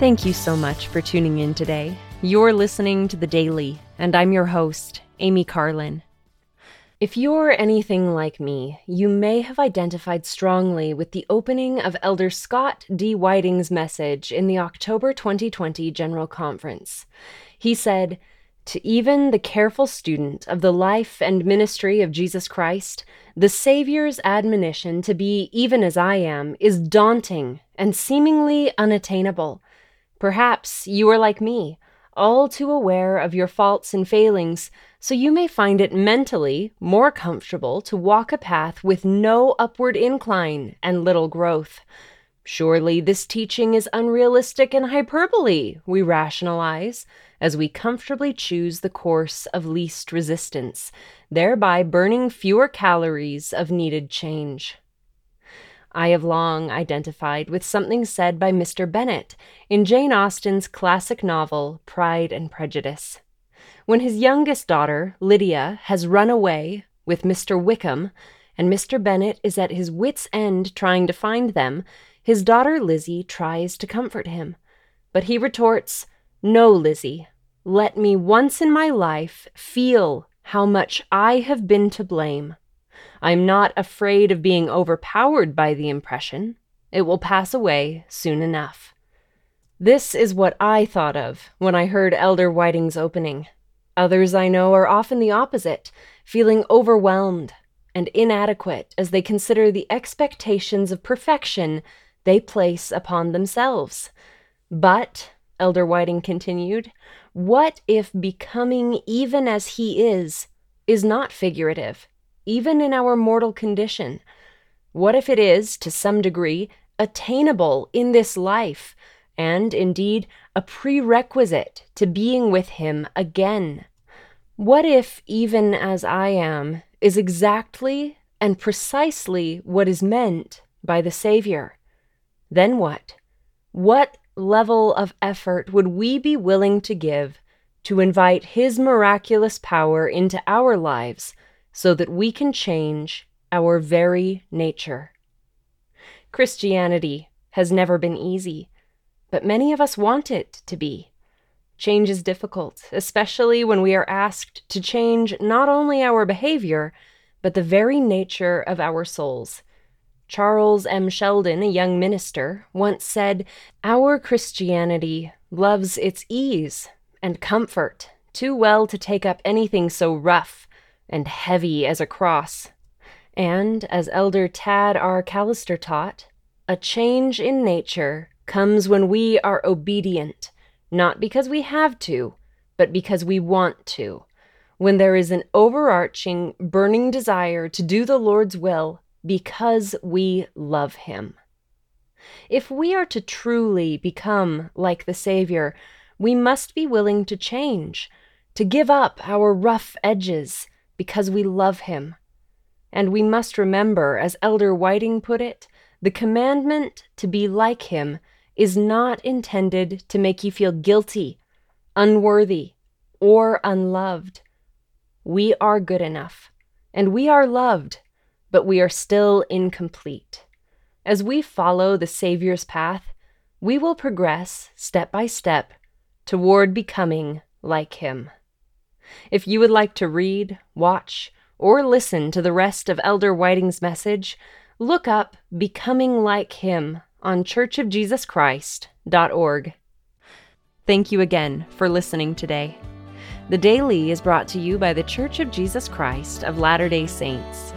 Thank you so much for tuning in today. You're listening to The Daily, and I'm your host, Amy Carlin. If you're anything like me, you may have identified strongly with the opening of Elder Scott D. Whiting's message in the October 2020 General Conference. He said, To even the careful student of the life and ministry of Jesus Christ, the Savior's admonition to be even as I am is daunting and seemingly unattainable. Perhaps you are like me, all too aware of your faults and failings, so you may find it mentally more comfortable to walk a path with no upward incline and little growth. Surely this teaching is unrealistic and hyperbole, we rationalize, as we comfortably choose the course of least resistance, thereby burning fewer calories of needed change. I have long identified with something said by Mr. Bennett in Jane Austen's classic novel, Pride and Prejudice. When his youngest daughter, Lydia, has run away with Mr. Wickham, and Mr. Bennett is at his wits' end trying to find them, his daughter Lizzie tries to comfort him. But he retorts, No, Lizzie, let me once in my life feel how much I have been to blame. I'm not afraid of being overpowered by the impression. It will pass away soon enough. This is what I thought of when I heard Elder Whiting's opening. Others I know are often the opposite, feeling overwhelmed and inadequate as they consider the expectations of perfection they place upon themselves. But, Elder Whiting continued, what if becoming even as he is is not figurative, even in our mortal condition? What if it is, to some degree, attainable in this life, and indeed a prerequisite to being with him again? What if, even as I am, is exactly and precisely what is meant by the Savior? Then what? What level of effort would we be willing to give to invite His miraculous power into our lives so that we can change our very nature? Christianity has never been easy, but many of us want it to be. Change is difficult, especially when we are asked to change not only our behavior, but the very nature of our souls. Charles M. Sheldon, a young minister, once said, Our Christianity loves its ease and comfort too well to take up anything so rough and heavy as a cross. And, as Elder Tad R. Callister taught, a change in nature comes when we are obedient not because we have to, but because we want to. When there is an overarching, burning desire to do the Lord's will because we love Him. If we are to truly become like the Savior, we must be willing to change, to give up our rough edges because we love Him. And we must remember, as Elder Whiting put it, the commandment to be like Him is not intended to make you feel guilty, unworthy, or unloved. We are good enough, and we are loved, but we are still incomplete. As we follow the Savior's path, we will progress step by step toward becoming like Him. If you would like to read, watch, or listen to the rest of Elder Whiting's message, look up Becoming Like Him on churchofjesuschrist.org. Thank you again for listening today. The Daily is brought to you by The Church of Jesus Christ of Latter day Saints.